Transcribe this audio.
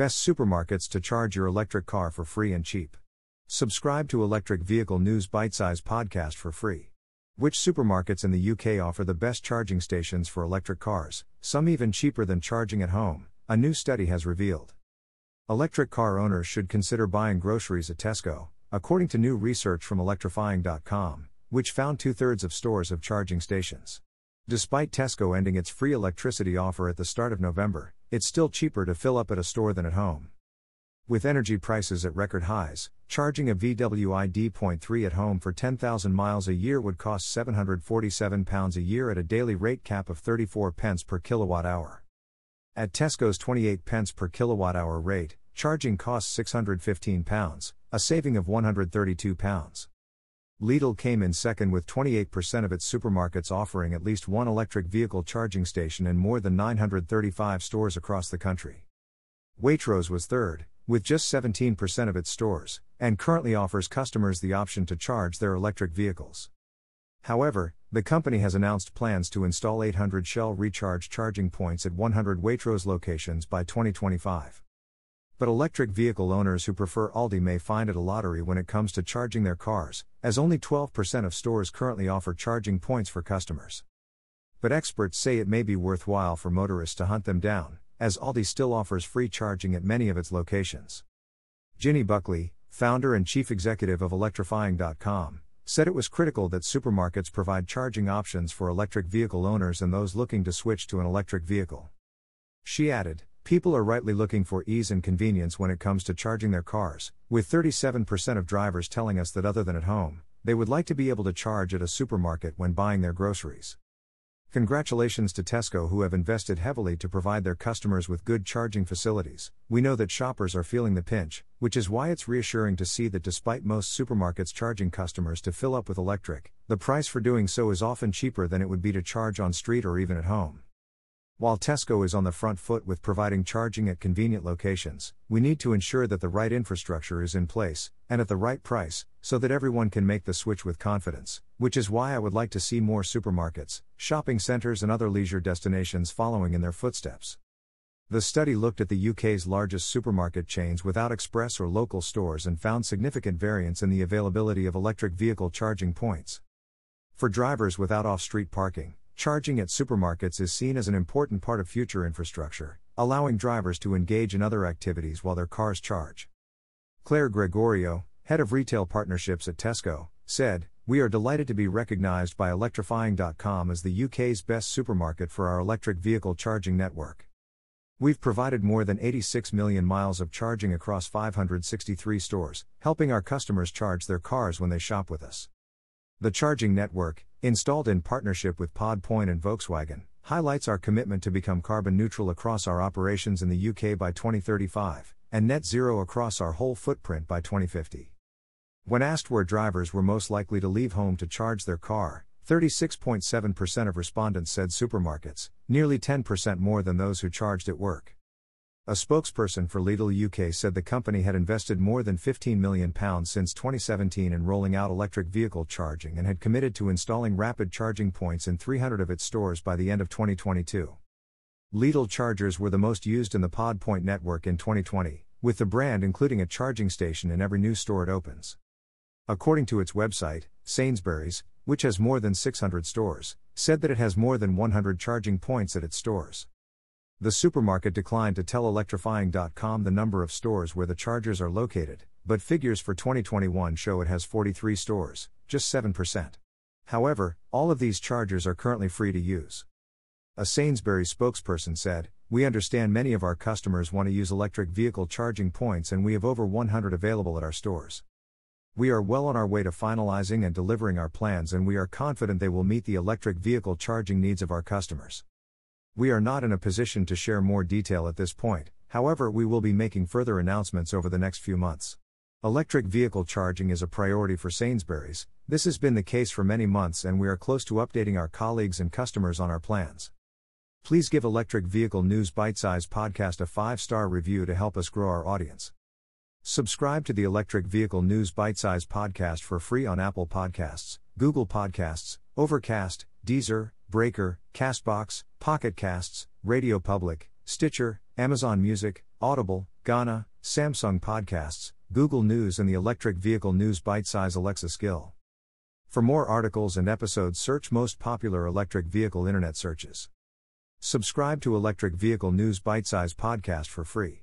Best supermarkets to charge your electric car for free and cheap. Subscribe to Electric Vehicle News Bite Size Podcast for free. Which supermarkets in the UK offer the best charging stations for electric cars, some even cheaper than charging at home? A new study has revealed. Electric car owners should consider buying groceries at Tesco, according to new research from electrifying.com, which found two thirds of stores have charging stations. Despite Tesco ending its free electricity offer at the start of November, it's still cheaper to fill up at a store than at home. With energy prices at record highs, charging a VW ID.3 at home for 10,000 miles a year would cost £747 a year at a daily rate cap of 34 pence per kilowatt hour. At Tesco's 28 pence per kilowatt hour rate, charging costs £615, a saving of £132. Lidl came in second with 28% of its supermarkets offering at least one electric vehicle charging station in more than 935 stores across the country. Waitrose was third, with just 17% of its stores, and currently offers customers the option to charge their electric vehicles. However, the company has announced plans to install 800 Shell recharge charging points at 100 Waitrose locations by 2025. But electric vehicle owners who prefer Aldi may find it a lottery when it comes to charging their cars, as only 12% of stores currently offer charging points for customers. But experts say it may be worthwhile for motorists to hunt them down, as Aldi still offers free charging at many of its locations. Ginny Buckley, founder and chief executive of electrifying.com, said it was critical that supermarkets provide charging options for electric vehicle owners and those looking to switch to an electric vehicle. She added, People are rightly looking for ease and convenience when it comes to charging their cars, with 37% of drivers telling us that other than at home, they would like to be able to charge at a supermarket when buying their groceries. Congratulations to Tesco who have invested heavily to provide their customers with good charging facilities. We know that shoppers are feeling the pinch, which is why it's reassuring to see that despite most supermarkets charging customers to fill up with electric, the price for doing so is often cheaper than it would be to charge on street or even at home. While Tesco is on the front foot with providing charging at convenient locations, we need to ensure that the right infrastructure is in place, and at the right price, so that everyone can make the switch with confidence, which is why I would like to see more supermarkets, shopping centres, and other leisure destinations following in their footsteps. The study looked at the UK's largest supermarket chains without express or local stores and found significant variance in the availability of electric vehicle charging points. For drivers without off street parking, Charging at supermarkets is seen as an important part of future infrastructure, allowing drivers to engage in other activities while their cars charge. Claire Gregorio, head of retail partnerships at Tesco, said, We are delighted to be recognized by electrifying.com as the UK's best supermarket for our electric vehicle charging network. We've provided more than 86 million miles of charging across 563 stores, helping our customers charge their cars when they shop with us. The charging network, installed in partnership with Podpoint and Volkswagen, highlights our commitment to become carbon neutral across our operations in the UK by 2035, and net zero across our whole footprint by 2050. When asked where drivers were most likely to leave home to charge their car, 36.7% of respondents said supermarkets, nearly 10% more than those who charged at work. A spokesperson for Lidl UK said the company had invested more than £15 million since 2017 in rolling out electric vehicle charging and had committed to installing rapid charging points in 300 of its stores by the end of 2022. Lidl chargers were the most used in the Podpoint network in 2020, with the brand including a charging station in every new store it opens. According to its website, Sainsbury's, which has more than 600 stores, said that it has more than 100 charging points at its stores. The supermarket declined to tell electrifying.com the number of stores where the chargers are located, but figures for 2021 show it has 43 stores, just 7%. However, all of these chargers are currently free to use. A Sainsbury's spokesperson said, We understand many of our customers want to use electric vehicle charging points and we have over 100 available at our stores. We are well on our way to finalizing and delivering our plans and we are confident they will meet the electric vehicle charging needs of our customers. We are not in a position to share more detail at this point, however, we will be making further announcements over the next few months. Electric vehicle charging is a priority for Sainsbury's, this has been the case for many months, and we are close to updating our colleagues and customers on our plans. Please give Electric Vehicle News Bite Size Podcast a five star review to help us grow our audience. Subscribe to the Electric Vehicle News Bite Size Podcast for free on Apple Podcasts, Google Podcasts, Overcast, Deezer, Breaker, Castbox, Pocket Casts, Radio Public, Stitcher, Amazon Music, Audible, Gaana, Samsung Podcasts, Google News, and the Electric Vehicle News Bite Size Alexa skill. For more articles and episodes, search most popular electric vehicle internet searches. Subscribe to Electric Vehicle News Bite Size Podcast for free.